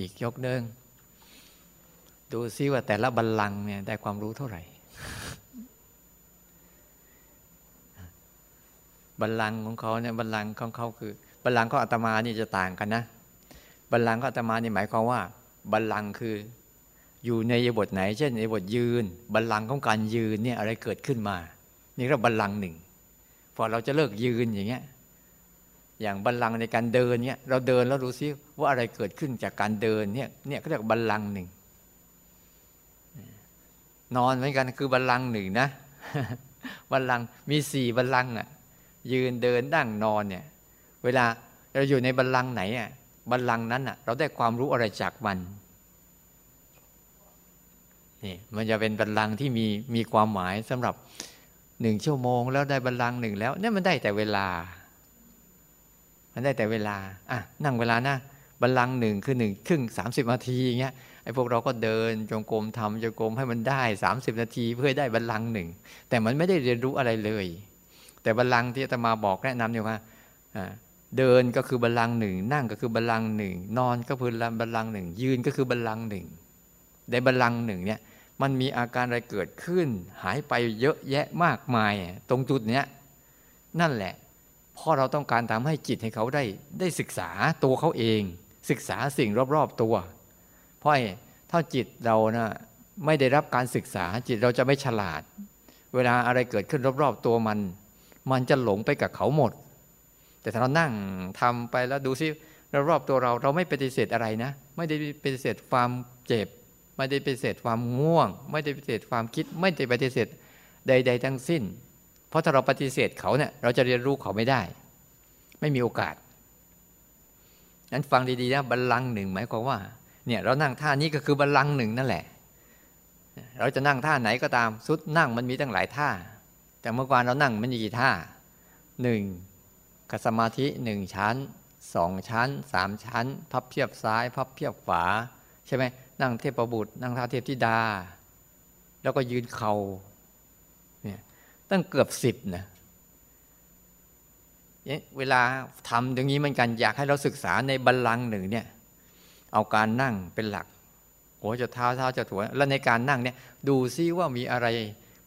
อีกยกเดิงดูซิว่าแต่ละบัลลังก์เนี่ยได้ความรู้เท่าไหร่ บัลลังก์ของเขาเนี่ยบัลลังก์ของเขาคือ บัลลังก์ของอาตมานี่จะต่างกันนะ บัลลังก์ของอาตมานี่หมายความว่า บัลลังก์คืออยู่ในบทไหน เช่นในบทยืน บัลลังก์ของการยืนเนี่ยอะไรเกิดขึ้นมา นี่เรียกบัลลังก์หนึ่งพอเราจะเลิกยืนอย่างเงี้ย อย่างบัลลังก์ในการเดินเนี่ยเราเดินแล้วรู้ซิว่าอะไรเกิดขึ้นจากการเดินเนี่ยเนี่ยก็เรียกบัลลังก์หนึ่งนอนเหมือนกันคือบัลลังก์หนึ่งนะบัลลังก์มีสี่บัลลังก์อะยืนเดินนั่งนอนเนี่ยเวลาเราอยู่ในบัลลังก์ไหนอะบัลลังก์นั้นอะเราได้ความรู้อะไรจากมันนี่มันจะเป็นบัลลังก์ที่มีมีความหมายสำหรับหนึ่งชั่วโมง แล้วได้บัลลังก์หนึ่งแล้วเนี่ยมันได้แต่เวลา มันได้แต่เวลาอะนั่งเวลานะบัลลังหนึ่งคือหนึ่งครึ่งสามสิบนาทีอย่างเงี้ยไอ้พวกเราก็เดินจงกรมทำจงกรมให้มันได้สามสิบนาทีเพื่อได้บัลลังหนึ่งแต่มันไม่ได้เรียนรู้อะไรเลย แต่บัลลังที่อาตมาบอกแนะนำเนี่ยว่าเดินก็คือบัลลังหนึ่งนั่งก็คือบัลลังหนึ่งนอนก็คือบัลลังหนึ่งยืนก็คือบัลลังหนึ่งในบัลลังหนึ่งเนี่ยมันมีอาการอะไรเกิดขึ้น หายไปเยอะแยะมากมาย ตรงจุดเนี้ยนั่นแหละ เพราะเราต้องการทำให้จิตให้เขาได้ได้ศึกษาตัวเขาเอง ศึกษาสิ่งรอบๆตัว เพราะถ้าจิตเรานะไม่ได้รับการศึกษาจิตเราจะไม่ฉลาด เวลาอะไรเกิดขึ้นรอบๆตัวมัน มันจะหลงไปกับเขาหมด แต่ถ้าเรานั่งทำไปแล้วดูซิรอบๆตัวเราเราไม่ปฏิเสธอะไรนะ ไม่ได้ปฏิเสธความเจ็บ ไม่ได้ปฏิเสธความง่วง ไม่ได้ปฏิเสธความคิด ไม่ได้ปฏิเสธใด ๆ ทั้งสิ้น เพราะถ้าเราปฏิเสธเขาเนี่ยเราจะเรียนรู้เขาไม่ได้ ไม่มีโอกาสนั้นฟังดีๆนะบัลลังก์หนึ่งหมายความว่าเนี่ยเรานั่งท่านี้ก็คือบัลลังก์หนึ่งนั่นแหละ เราจะนั่งท่าไหนก็ตามสุดนั่งมันมีตั้งหลายท่า แต่เมื่อวานเรานั่งมันมีกี่ท่าหนึ่งกสมาธิหนึ่งชั้นสองชั้นสามชั้น พับเพียบซ้าย พับเพียบขวา ใช่ไหมนั่งเทพประบุตร นั่งท่าเทพธิดา แล้วก็ยืนเขา่า ตั้งเกือบสิบนะเวลาทำอย่างนี้เหมือนกันอยากให้เราศึกษาในบัลลังก์หนึ่งเนี่ย เอาการนั่งเป็นหลัก หัวจะเท้าเท้าจะถัวแล้วในการนั่งเนี่ย ดูซิว่ามีอะไร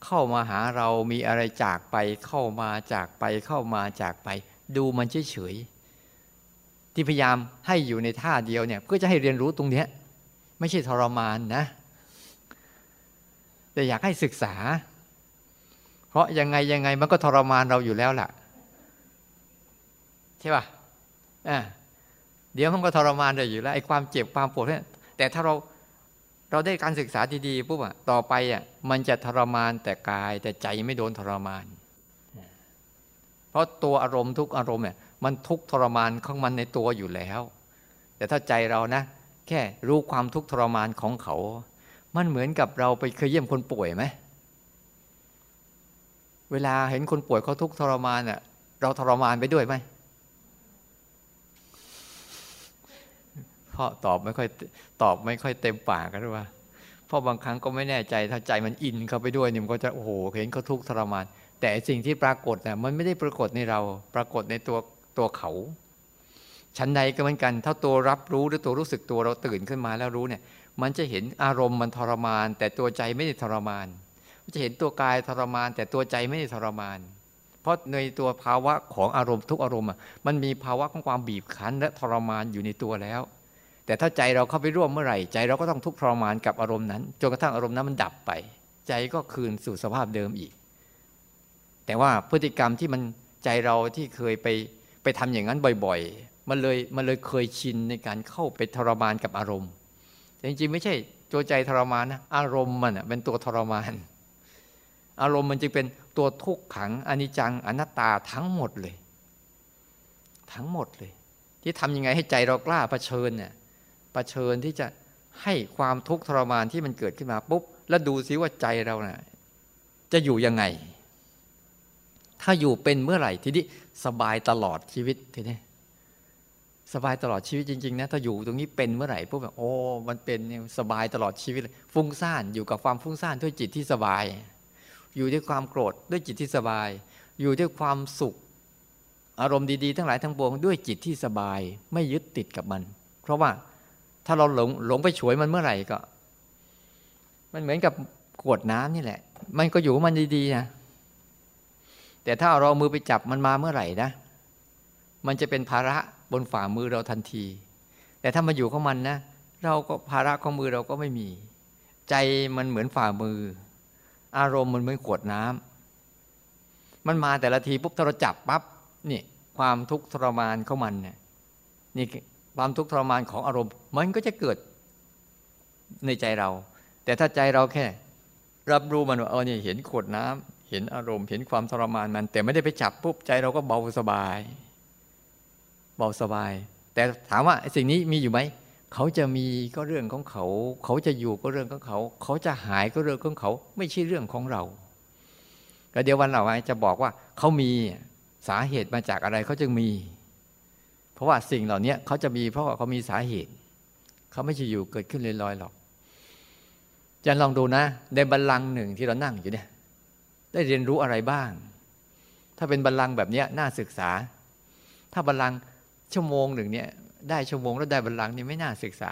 เข้ามาหาเรามีอะไรจากไปเข้ามาจากไปเข้ามาจากไป ดูมันเฉยๆที่พยายามให้อยู่ในท่าเดียวเนี่ย เพื่อจะให้เรียนรู้ตรงเนี้ย ไม่ใช่ทรมานนะ แต่อยากให้ศึกษา เพราะยังไงยังไงมันก็ทรมานเราอยู่แล้วล่ะ ใช่ป่ะอ่าเดี๋ยวมันก็ทรมานเราอยู่แล้วไอ้ความเจ็บความปวดเนี่ยแต่ถ้าเราเราได้การศึกษาดีๆปุ๊บอะต่อไปอะมันจะทรมานแต่กาย แต่ใจไม่โดนทรมาน เพราะตัวอารมณ์ทุกอารมณ์เนี่ยมันทุกทรมานของมันในตัวอยู่แล้ว แต่ถ้าใจเรานะ แค่รู้ความทุกข์ทรมานของเขา มันเหมือนกับเราไปเคยเยี่ยมคนป่วยไหม เวลาเห็นคนป่วยเขาทุกข์ทรมานเน่ะเราทรมานไปด้วยไหมพ่อตอบไม่ค่อยตอบไม่ค่อยเต็มปากกันหรือว่าพราะบางครั้งก็ไม่แน่ใจถ้าใจมันอินเข้าไปด้วยเนี่ยมันก็จะโอ้โหเห็นเขาทุกข์ทรมาน แต่สิ่งที่ปรากฏน่ะมันไม่ได้ปรากฏในเรา ปรากฏในตัวตัวเขาชั้นใดก็เหมือนกันถ้าตัวรับรู้หรือตัวรู้สึกตัวเราตื่นขึ้นมาแล้วรู้เนี่ย มันจะเห็นอารมณ์มันทรมาน แต่ตัวใจไม่ได้ทรมาน จะเห็นตัวกายทรมาน แต่ตัวใจไม่ได้ทรมาน เพราะในตัวภาวะของอารมณ์ทุกอารมณ์มันมีภาวะของความบีบคั้นและทรมานอยู่ในตัวแล้ว แต่ถ้าใจเราเข้าไปร่วมเมื่อไหร่ ใจเราก็ต้องทุกข์ทรมานกับอารมณ์นั้นจนกระทั่งอารมณ์นั้นมันดับไป ใจก็คืนสู่สภาพเดิมอีก แต่ว่าพฤติกรรมที่มันใจเราที่เคยไปไปทำอย่างนั้นบ่อยๆ มันเลยมันเลยเคยชินในการเข้าไปทรมานกับอารมณ์แต่จริงๆ ไม่ใช่ตัวใจทรมานนะอารมณ์มันเป็นตัวทรมาน อารมณ์มันจึงเป็นตัวทุกขังอนิจจังอนัตตาทั้งหมดเลย ทั้งหมดเลย ที่ทำยังไงให้ใจเรากล้าเผชิญเนี่ยเผชิญที่จะให้ความทุกข์ทรมานที่มันเกิดขึ้นมาปุ๊บ แล้วดูซิว่าใจเรานะ่ะจะอยู่ยังไง ถ้าอยู่เป็นเมื่อไหร่ทีนี้สบายตลอดชีวิตทีนี้สบายตลอดชีวิตจริงๆนะถ้าอยู่ตรงนี้เป็นเมื่อไหร่พวกแบบโอ้มันเป็นสบายตลอดชีวิตเลยฟุ้งซ่านอยู่กับความฟุ้งซ่านด้วยจิตที่สบาย อยู่ด้วยความโกรธด้วยจิตที่สบาย อยู่ด้วยความสุข อารมณ์ดีๆ ทั้งหลายทั้งปวงด้วยจิตที่สบายไม่ยึดติดกับมัน เพราะว่าถ้าเราหลงหลงไปฉวยมันเมื่อไหร่ก็ มันเหมือนกับกวดน้ำนี่แหละ มันก็อยู่มันดีๆนะแต่ถ้าเรามือไปจับมันมาเมื่อไหร่นะ มันจะเป็นภาระบนฝ่ามือเราทันที แต่ถ้ามาอยู่ของมันนะ เราก็ภาระของมือเราก็ไม่มี ใจมันเหมือนฝ่ามือ อารมณ์มันเหมือนขวดน้ำมันมาแต่ละทีปุ๊บถ้าเราจับปั๊บนี่ความทุกข์ทรมานของมันเนี่ยนี่ความทุกข์ทรมานของอารมณ์ มันก็จะเกิดในใจเรา แต่ถ้าใจเราแค่ รับรู้มันว่าเออเนี่ยเห็นขวดน้ำเห็นอารมณ์ เห็นความทรมานมัน แต่ไม่ได้ไปจับปุ๊บใจเราก็เบาสบาย เบาสบาย แต่ถามว่าสิ่งนี้มีอยู่ไหม เขาจะมีก็เรื่องของเขา เขาจะอยู่ก็เรื่องของเขา เขาจะหายก็เรื่องของเขา ไม่ใช่เรื่องของเราแล้วเดี๋ยววันเราจะบอกว่าเขามีสาเหตุมาจากอะไรเขาจึงมี เพราะว่าสิ่งเหล่านี้เขาจะมีเพราะว่าเขามีสาเหตุ เขาไม่ใช่อยู่เกิดขึ้นลอยๆหรอกจะลองดูนะ ในบัลลังก์หนึ่งที่เรานั่งอยู่เนี่ย ได้เรียนรู้อะไรบ้าง ถ้าเป็นบัลลังก์แบบนี้น่าศึกษา ถ้าบัลลังก์ชั่วโมงหนึ่งเนี่ย ได้ชั่วโมงแล้วได้บัลลังก์นี่ไม่น่าศึกษา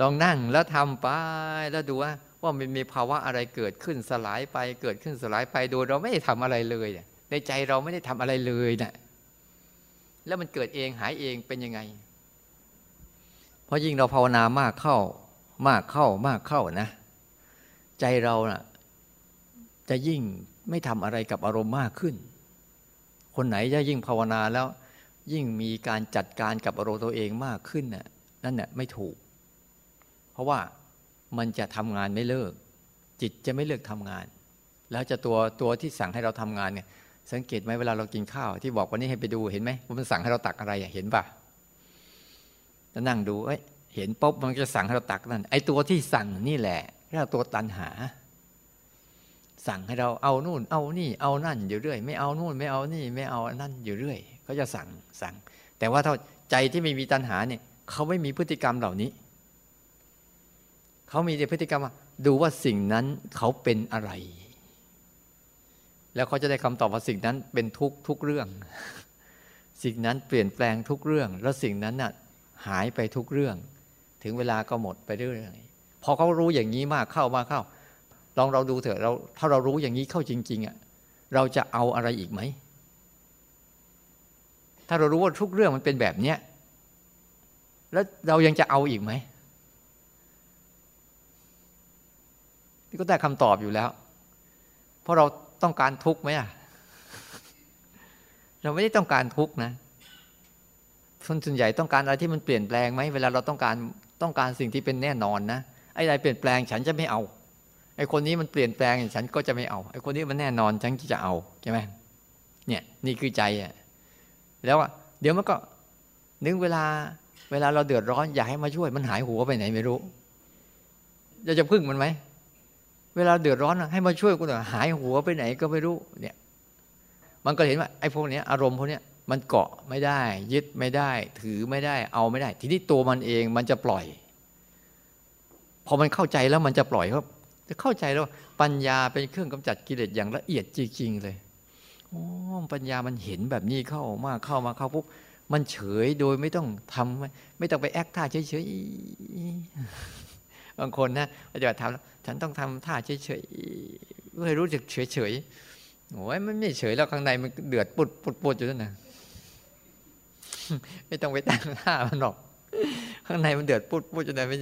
ลองนั่งแล้วทำไปแล้วดูว่าว่ามันมีภาวะอะไรเกิดขึ้นสลายไปเกิดขึ้นสลายไปโดยเราไม่ได้ทำอะไรเลยในใจเราไม่ได้ทำอะไรเลยนะ่ะแล้วมันเกิดเองหายเองเป็นยังไง เพราะยิ่งเราภาวนามากเข้า มากเข้ามากเข้านะ ใจเรานะ่ะ จะยิ่งไม่ทำอะไรกับอารมณ์มากขึ้น คนไหนจะยิ่งภาวนาแล้ว ยิ่งมีการจัดการกับอารมณ์ตัวเองมากขึ้นน่ะนั่นน่ะไม่ถูก เพราะว่ามันจะทำงานไม่เลิก จิตจะไม่เลิกทำงาน แล้วจะตัวตัวที่สั่งให้เราทำงานเนี่ยสังเกตไหมเวลาเรากินข้าว ที่บอกวันนี้ให้ไปดูเห็นไหมว่ามันสั่งให้เราตักอะไรเห็นปะจะนั่งดูเอ้ยเห็นปุ๊บมันจะสั่งให้เราตักนั่นไอ้ตัวที่สั่งนี่แหละเรียกตัวตันหา สั่งให้เราเอานู่น เอานี่เอานั่นอยู่เรื่อย ไม่เอานู่นไม่เอานี่ไม่เอานั่นอยู่เรื่อยเขาจะสั่งสั่ง แต่ว่าถ้าใจที่ไม่มีตัณหาเนี่ยเขาไม่มีพฤติกรรมเหล่านี้ เขามีแต่พฤติกรรมดูว่าสิ่งนั้นเขาเป็นอะไร แล้วเขาจะได้คำตอบว่าสิ่งนั้นเป็นทุกทุกเรื่อง สิ่งนั้นเปลี่ยนแปลงทุกเรื่อง แล้วสิ่งนั้นน่ะหายไปทุกเรื่อง ถึงเวลาก็หมดไปเรื่อยพอเขารู้อย่างนี้มากเข้ามากเข้า ลองเราดูเถอะเราถ้าเรารู้อย่างนี้เข้าจริง ๆอะเราจะเอาอะไรอีกไหม ถ้าเรารู้ว่าทุกเรื่องมันเป็นแบบเนี้ยแล้วเรายังจะเอาอีกไหมนี่ก็ได้คำตอบอยู่แล้ว เพราะเราต้องการทุกข์ไหมอะเราไม่ได้ต้องการทุกข์นะคนส่วนใหญ่ต้องการอะไรที่มันเปลี่ยนแปลงไหมเวลาเราต้องการต้องการสิ่งที่เป็นแน่นอนนะไอ้อะไรเปลี่ยนแปลงฉันจะไม่เอา ไอ้คนนี้มันเปลี่ยนแปลงฉันก็จะไม่เอา ไอ้คนนี้มันแน่นอนฉันจะเอาใช่ไหมเนี่ยนี่คือใจอะแล้วอะเดี๋ยวมันก็นึกเวลา เวลาเราเดือดร้อนอยากให้มาช่วย มันหายหัวไปไหนไม่รู้จะจะพึ่งมันไหมเวลาเดือดร้อนให้มาช่วยกูหน่อยหายหัวไปไหนก็ไม่รู้เนี่ย มันก็เห็นว่าไอ้พวกนี้อารมณ์พวกนี้มันเกาะไม่ได้ ยึดไม่ได้ ถือไม่ได้ เอาไม่ได้ ทีนี้ตัวมันเองมันจะปล่อย พอมันเข้าใจแล้วมันจะปล่อยครับ จะเข้าใจแล้วปัญญาเป็นเครื่องกำจัดกิเลสอย่างละเอียดจริงๆเลยโอ้ปัญญามันเห็นแบบนี้เข้ามาเข้ามาเข้าปุ๊บมันเฉยโดยไม่ต้องทำไม่ต้องไปแอคท่าเฉยๆบางคนนะปฏิบัติธรรมฉันต้องทำท่าเฉยๆเพื่อรู้สึกเฉยๆโอ้ยมันไม่เฉยแล้วข้างในมันเดือดปุดปุดปุดอยู่นั่นนะไม่ต้องไปตั้งท่ามันหรอก ข้างในมันเดือดปุดปุดอยู่นไม่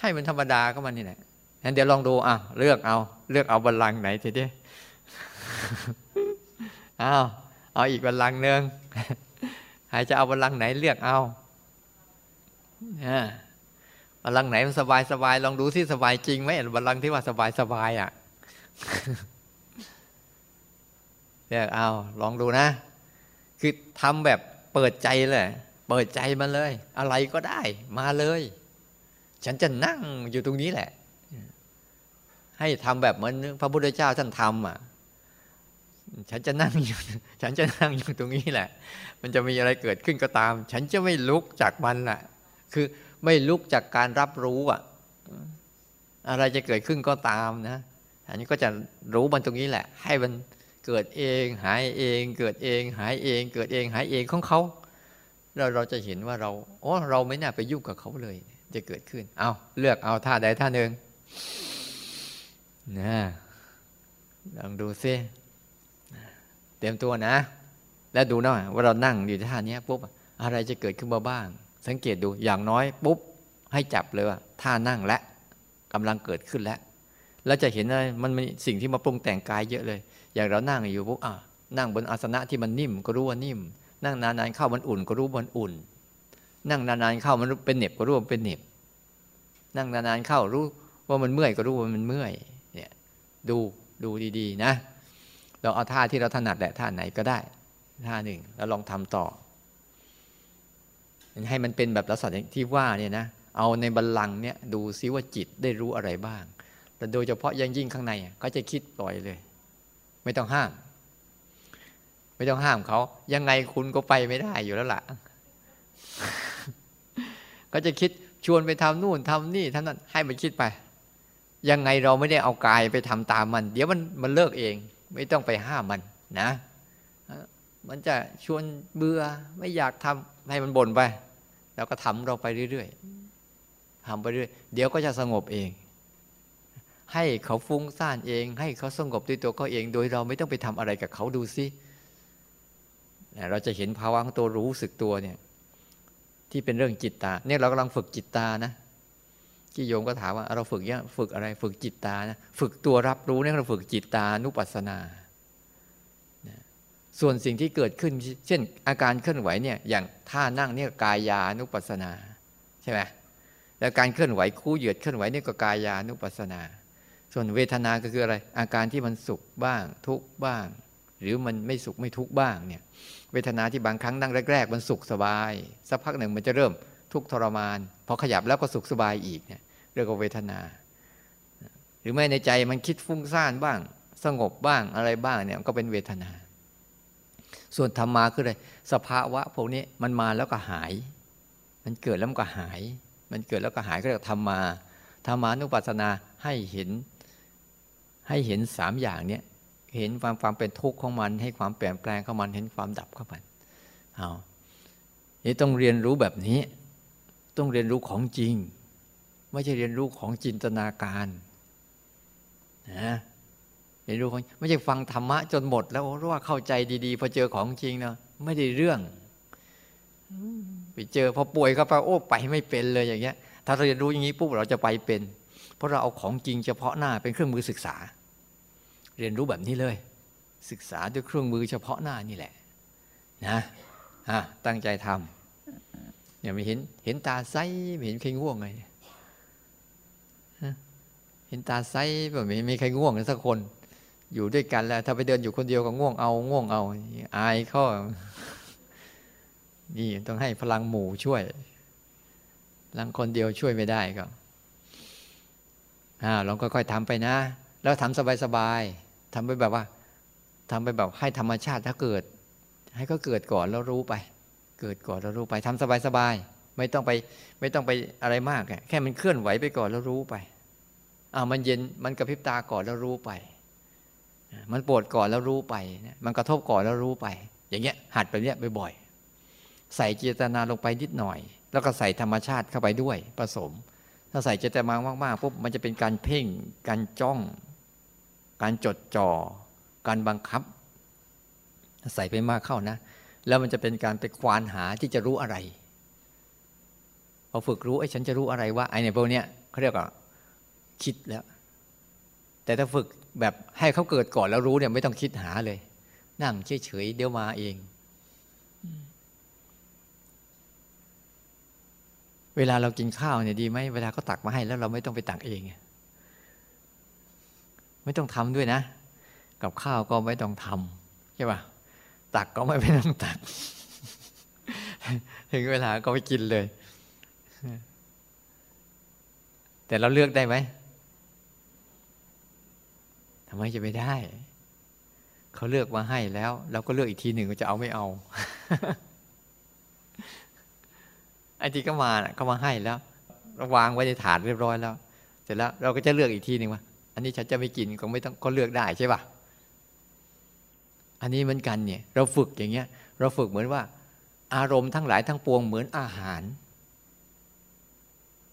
ให้มันธรรมดาก็มันนี่แหละ งั้นเดี๋ยวลองดูอะเลือกเอา เลือกเอาบัลลังก์ไหนทีเดียวเอาเอาอีกบัลลังก์หนึ่งหายจะเอาบัลลังก์ไหนเลือกเอาอ่าบัลลังก์ไหนมันสบายสบายลองดูที่สบายจริงไหมบัลลังก์ที่ว่าสบายสบายอะเรียกเอาลองดูนะ คือทำแบบเปิดใจเลย เปิดใจมาเลย อะไรก็ได้ มาเลย ฉันจะนั่งอยู่ตรงนี้แหละ ให้ทำแบบเหมือนพระพุทธเจ้าท่านทำอะ ฉันจะนั่งอยู่ฉันจะนั่งอยู่ตรงนี้แหละ มันจะมีอะไรเกิดขึ้นก็ตาม ฉันจะไม่ลุกจากมันแหละคือไม่ลุกจากการรับรู้อะ อะไรจะเกิดขึ้นก็ตามนะ อันนี้ก็จะรู้มันตรงนี้แหละ ให้มันเกิดเอง หายเอง เกิดเอง หายเอง เกิดเอง หายเองของเขาเราเราจะเห็นว่าเราโอ้เราไม่น่าไปยุ่งกับเขาเลย จะเกิดขึ้น เอาเลือกเอาท่าใดท่าหนึ่ง นะลองดูซิเตรียมตัวนะ แล้วดูนะว่าเรานั่งอยู่ท่านี้ปุ๊บอะไรจะเกิดขึ้นมาบ้าง สังเกตดูอย่างน้อยปุ๊บ ให้จับเลยว่าท่านั่งและกำลังเกิดขึ้นแล้วแล้วจะเห็นว่ามันมีสิ่งที่มาปรุงแต่งกายเยอะเลย อย่างเรานั่งอยู่ปุ๊บอะนั่งบนอาสนะที่มันนิ่มก็รู้ว่านิ่ม นั่งนานๆเข้ามันอุ่นก็รู้มันอุ่น นั่งนานๆเข้ามันเป็นเหน็บก็รู้ว่าเป็นเหน็บ นั่งนานๆเข้ารู้ว่ามันเมื่อยก็รู้ว่ามันเมื่อย ดูดูดีๆนะเราเอาท่าที่เราถนัดแหละท่าไหนก็ได้ ท่าหนึ่ง แล้วลองทำต่อ ให้มันเป็นแบบลักษณะที่ว่าเนี่ยนะเอาในบัลลังก์เนี่ยดูซิว่าจิตได้รู้อะไรบ้าง แต่โดยเฉพาะยังยิ่งข้างในก็จะคิดปล่อยเลย ไม่ต้องห้าม ไม่ต้องห้ามเขา ยังไงคุณก็ไปไม่ได้อยู่แล้วล่ะ ก็จะคิดชวนไปทำนู่นทำนี่ทำนั่นให้มันคิดไป ยังไงเราไม่ได้เอากายไปทำตามมัน เดี๋ยวมันมันเลิกเอง ไม่ต้องไปห้ามมันนะ มันจะชวนเบื่อไม่อยากทำให้มันบ่นไป แล้วก็ทำเราไปเรื่อยๆทำไปเรื่อยเดี๋ยวก็จะสงบเอง ให้เขาฟุ้งซ่านเอง ให้เขาสงบด้วยตัวเขาเอง โดยเราไม่ต้องไปทำอะไรกับเขาดูซิเราจะเห็นภาวะของตัวรู้สึกตัวเนี่ย ที่เป็นเรื่องจิตตา เนี่ยเรากำลังฝึกจิตตานะ ที่โยมก็ถามว่าเราฝึกเนี่ยฝึกอะไรฝึกจิตตานะฝึกตัวรับรู้เนี่ยเราฝึกจิตตานุปัสสนาส่วนสิ่งที่เกิดขึ้น เช่น อาการเคลื่อนไหวเนี่ยอย่างท่านั่งเนี่ยกายานุปัสสนาใช่ไหมแล้วการเคลื่อนไหวคู่เหยียดเคลื่อนไหวนี่ก็กายานุปัสสนา ส่วนเวทนาก็คืออะไร อาการที่มันสุขบ้าง ทุกบ้าง หรือมันไม่สุขไม่ทุกบ้างเนี่ยเวทนาที่บางครั้งนั่งแรก ๆ มันสุขสบาย สักพักหนึ่งมันจะเริ่ม ทุกทรมาน พอขยับแล้วก็สุขสบายอีกเนี่ยเรียกว่าเวทนา หรือไม่ในใจมันคิดฟุ้งซ่านบ้าง สงบบ้างอะไรบ้างเนี่ยก็เป็นเวทนา ส่วนธรรมาคืออะไรสภาวะพวกนี้มันมาแล้วก็หาย มันเกิดแล้วมันก็หาย มันเกิดแล้วก็หายก็เรียกธรรมาธรรมานุปัสสนาให้เห็นให้เห็นสามอย่างเนี้ยเห็นความความเป็นทุกข์ของมัน ให้ความเปลี่ยนแปลงของมันเห็นความดับของมันเอานี่ต้องเรียนรู้แบบนี้ ต้องเรียนรู้ของจริง ไม่ใช่เรียนรู้ของจินตนาการนะเรียนรู้ของไม่ใช่ฟังธรรมะจนหมด แล้วรู้ว่าเข้าใจดีๆพอเจอของจริงเนาะไม่ได้เรื่องไปเจอพอป่วยก็ไปโอ้ไปไม่เป็นเลยอย่างเงี้ย ถ้าเราเรียนรู้อย่างนี้ปุ๊บเราจะไปเป็น เพราะเราเอาของจริงเฉพาะหน้าเป็นเครื่องมือศึกษา เรียนรู้แบบนี้เลย ศึกษาด้วยเครื่องมือเฉพาะหน้านี่แหละ นะะตั้งใจทำ อย่าไม่เห็นเห็นตาใสไม่เห็นใครง่วงเลยเห็นตาใสแบบไม่มีใครง่วงสักคน อยู่ด้วยกันแล้ว ถ้าไปเดินอยู่คนเดียวก็ง่วงเอาง่วงเอาอายเขานี่ต้องให้พลังหมู่ช่วยพลังคนเดียวช่วยไม่ได้ก็อ่าลองค่อยๆทำไปนะ แล้วทำสบายๆทำไปแบบว่าทำไปแบบให้ธรรมชาติถ้าเกิด ให้ก็เกิดก่อนแล้วรู้ไป เกิดก่อนแล้วรู้ไปทำสบายๆไม่ต้องไปไม่ต้องไปอะไรมากแค่มันเคลื่อนไหวไปก่อนแล้วรู้ไปอ่ามันเย็นมันกระพริบตาก่อนแล้วรู้ไป มันปวดก่อนแล้วรู้ไป มันกระทบก่อนแล้วรู้ไป อย่างเงี้ยหัดไปเนี้ยบ่อยๆใส่เจตนาลงไปนิดหน่อย แล้วก็ใส่ธรรมชาติเข้าไปด้วยผสม ถ้าใส่เจตนามากๆปุ๊บมันจะเป็นการเพ่ง การจ้อง การจดจ่อ การบังคับ ใส่ไปมากเข้านะ แล้วมันจะเป็นการไปควานหาที่จะรู้อะไรพอฝึกรู้ไอ้ฉันจะรู้อะไรว่าไอ้เนี่ยพวกเนี้ยเขาเรียกว่าคิดแล้ว แต่ถ้าฝึกแบบให้เขาเกิดก่อนแล้วรู้เนี่ยไม่ต้องคิดหาเลย นั่งเฉยๆเดี๋ยวมาเอง เวลาเรากินข้าวเนี่ยดีไหมเวลาเขาตักมาให้แล้วเราไม่ต้องไปตักเองไม่ต้องทำด้วยนะ กับข้าวก็ไม่ต้องทำใช่ปะ ตักก็ไม่ต้องตัก ถึงเวลาก็ไปกินเลย แต่เราเลือกได้ไหมทำไมจะไม่ได้ เขาเลือกมาให้แล้วเราก็เลือกอีกทีหนึ่งว่าจะเอาไม่เอาไอ้ที่ก็มาเขามาให้แล้วราวางไว้ในถาดเรียบร้อยแล้ว เสร็จแล้วเราก็จะเลือกอีกทีหนึ่งว่า อันนี้ฉันจะไม่กินก็ไม่ต้องก็เลือกได้ใช่ปะ อันนี้เหมือนกันเนี่ยเราฝึกอย่างเงี้ย เราฝึกเหมือนว่า อารมณ์ทั้งหลายทั้งปวงเหมือนอาหาร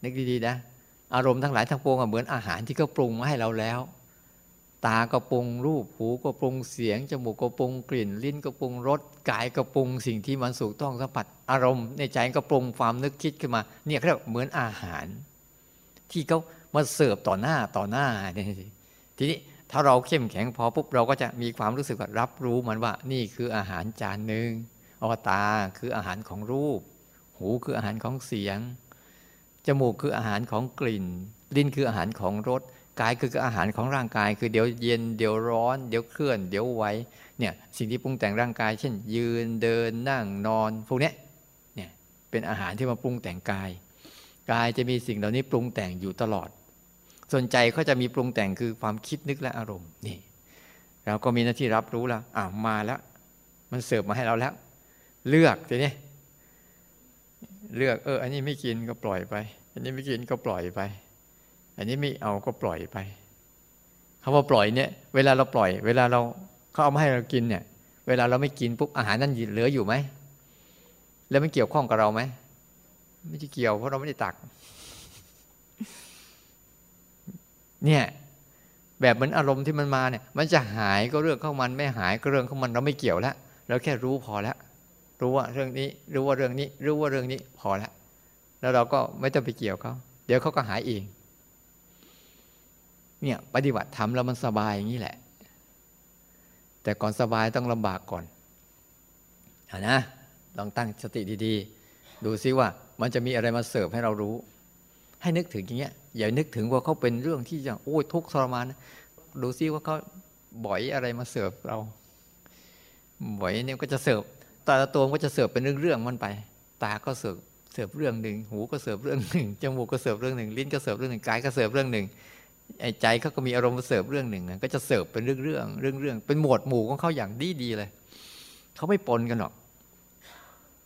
นึกดีๆนะอารมณ์ทั้งหลายทั้งปวงเหมือนอาหารที่เขาปรุงมาให้เราแล้ว ตาก็ปรุงรูปหูก็ปรุงเสียงจมูกก็ปรุงกลิ่น ลิ้นก็ปรุงรสกายก็ปรุงสิ่งที่มันสุกต้องสัมผัส อารมณ์ในใจก็ปรุงความนึกคิดขึ้นมา เนี่ยเรียกเหมือนอาหาร ที่เขามาเสิร์ฟต่อหน้าต่อหน้าเนี่ยทีนี้ ถ้าเราเข้มแข็งพอปุ๊บเราก็จะมีความรู้สึกว่ารับรู้มันว่า นี่คืออาหารจานหนึ่งอวตาคืออาหารของรูป หูคืออาหารของเสียง จมูกคืออาหารของกลิ่น ลิ้นคืออาหารของรส กายคืออาหารของร่างกาย คือเดี๋ยวเย็น เดี๋ยวร้อน เดี๋ยวเคลื่อน เดี๋ยวไหว เนี่ยสิ่งที่ปรุงแต่งร่างกาย เช่น ยืน เดิน นั่ง นอน พวกนี้เนี่ยเป็นอาหารที่มาปรุงแต่งกาย กายจะมีสิ่งเหล่านี้ปรุงแต่งอยู่ตลอด ส่วนใจเขาจะมีปรุงแต่งคือความคิดนึกและอารมณ์นี่เราก็มีหน้าที่รับรู้แล้วอ่ามาแล้ว มันเสิร์ฟมาให้เราแล้ว เลือกทีนี้เลือกเออ อันนี้ไม่กินก็ปล่อยไป อันนี้ไม่กินก็ปล่อยไป อันนี้ไม่เอาก็ปล่อยไปคำว่าปล่อยเนี่ยเวลาเราปล่อย เวลาเราเขาเอามาให้เรากินเนี่ย เวลาเราไม่กินปุ๊บอาหารนั้นเหลืออยู่ไหมแล้วมันเกี่ยวข้องกับเราไหมไม่ใช่เกี่ยวเพราะเราไม่ได้ตัก เนี่ยแบบเหมือนอารมณ์ที่มันมาเนี่ย มันจะหายก็เรื่องของมันไม่หายก็เรื่องของมันเราไม่เกี่ยวแล้วเราแค่รู้พอแล้วรู้ว่าเรื่องนี้ รู้ว่าเรื่องนี้ รู้ว่าเรื่องนี้พอแล้วแล้วเราก็ไม่ต้องไปเกี่ยวเขาเดี๋ยวเขาก็หายเอง เนี่ยปฏิบัติทำแล้วมันสบายอย่างนี้แหละ แต่ก่อนสบายต้องลำบากก่อนอนะลองตั้งสติดี ๆ ดูซิว่ามันจะมีอะไรมาเสิร์ฟให้เรารู้ ให้นึกถึงอย่างเงี้ยอย่านึกถึงว่าเขาเป็นเรื่องที่จะโอ้ยทุกข์ทรมานนะดูซิว่าเขาบ่อยอะไรมาเสิร์ฟเราบ่อยเนี่ยก็จะเสิร์ฟตาตัวก็จะเสิร์ฟเป็นเรื่องๆมันไป ตาก็เสิร์ฟเสิร์ฟเรื่องหนึ่งหูก็เสิร์ฟเรื่องหนึ่งจมูกก็เสิร์ฟเรื่องหนึ่งลิ้นก็เสิร์ฟเรื่องหนึ่งกายก็เสิร์ฟเรื่องหนึ่งไอ้ใจเขาก็มีอารมณ์มาเสิร์ฟเรื่องหนึ่งก็จะเสิร์ฟเป็นเรื่องเรื่องเรื่องเรื่องเป็นหมวดหมู่ของเขาอย่างดีดีเลยเขาไม่ปนกันหรอก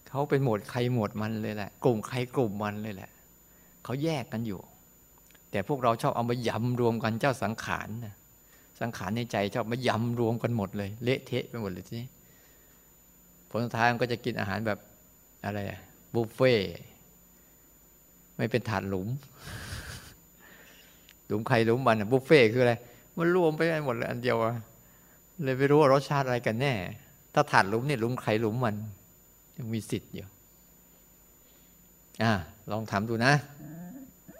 เขาเป็นหมวดใครหมวดมันเลยแหละ กลุ่มใครกลุ่มมันเลยแหละ เขาแยกกันอยู่ แต่พวกเราชอบเอามายำรวมกันเจ้าสังขารนะสังขารในใจชอบมายำรวมกันหมดเลย เละเทะไปหมดเลยทีนี้ผลสุดท้ายมันก็จะกินอาหารแบบอะไรบุฟเฟ่ไม่เป็นถาดหลุม หลุมใครหลุมมันบุฟเฟ่คืออะไรมันรวมไปหมดเลยอันเดียวอะเลยไม่รู้ว่ารสชาติอะไรกันแน่ ถ้าถาดหลุมเนี่ยหลุมใครหลุมมันยังมีสิทธิ์อยู่อ่าลองทำดูนะ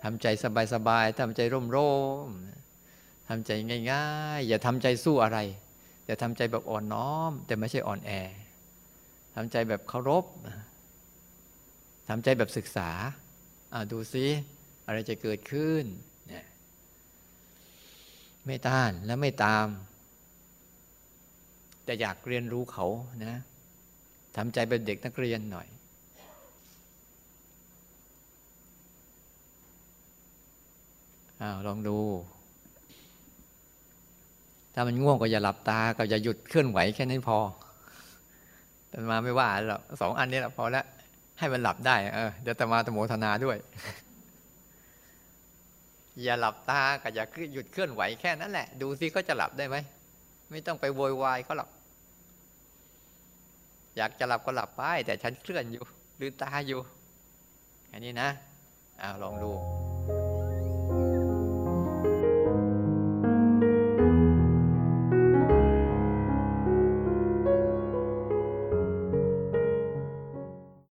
ทำใจสบายๆทำใจร่มๆทำใจง่ายๆ อย่าทำใจสู้อะไร อย่าทำใจแบบอ่อนน้อม แต่ไม่ใช่อ่อนแอทำใจแบบเคารพทำใจแบบศึกษาดูซิอะไรจะเกิดขึ้น ไม่ต้านและไม่ตาม แต่อยากเรียนรู้เขานะทำใจเป็นเด็กนักเรียนหน่อย อ้าวลองดู ถ้ามันง่วงก็อย่าหลับตา ก็อย่าหยุดเคลื่อนไหวแค่นั้นพอแต่มาไม่ว่าหรอกสองอันนี้แหละพอแล้วให้มันหลับได้เออเดี๋ยวตมาตโมทนาด้วย อย่าหลับตาก็อย่าหยุดเคลื่อนไหวแค่นั้นแหละ ดูซิเขาจะหลับได้ไหมไม่ต้องไปโวยวายเขาหลับอยากจะหลับก็หลับไปแต่ฉันเคลื่อนอยู่ลืมตาอยู่อันนี้นะอ้าวลองดู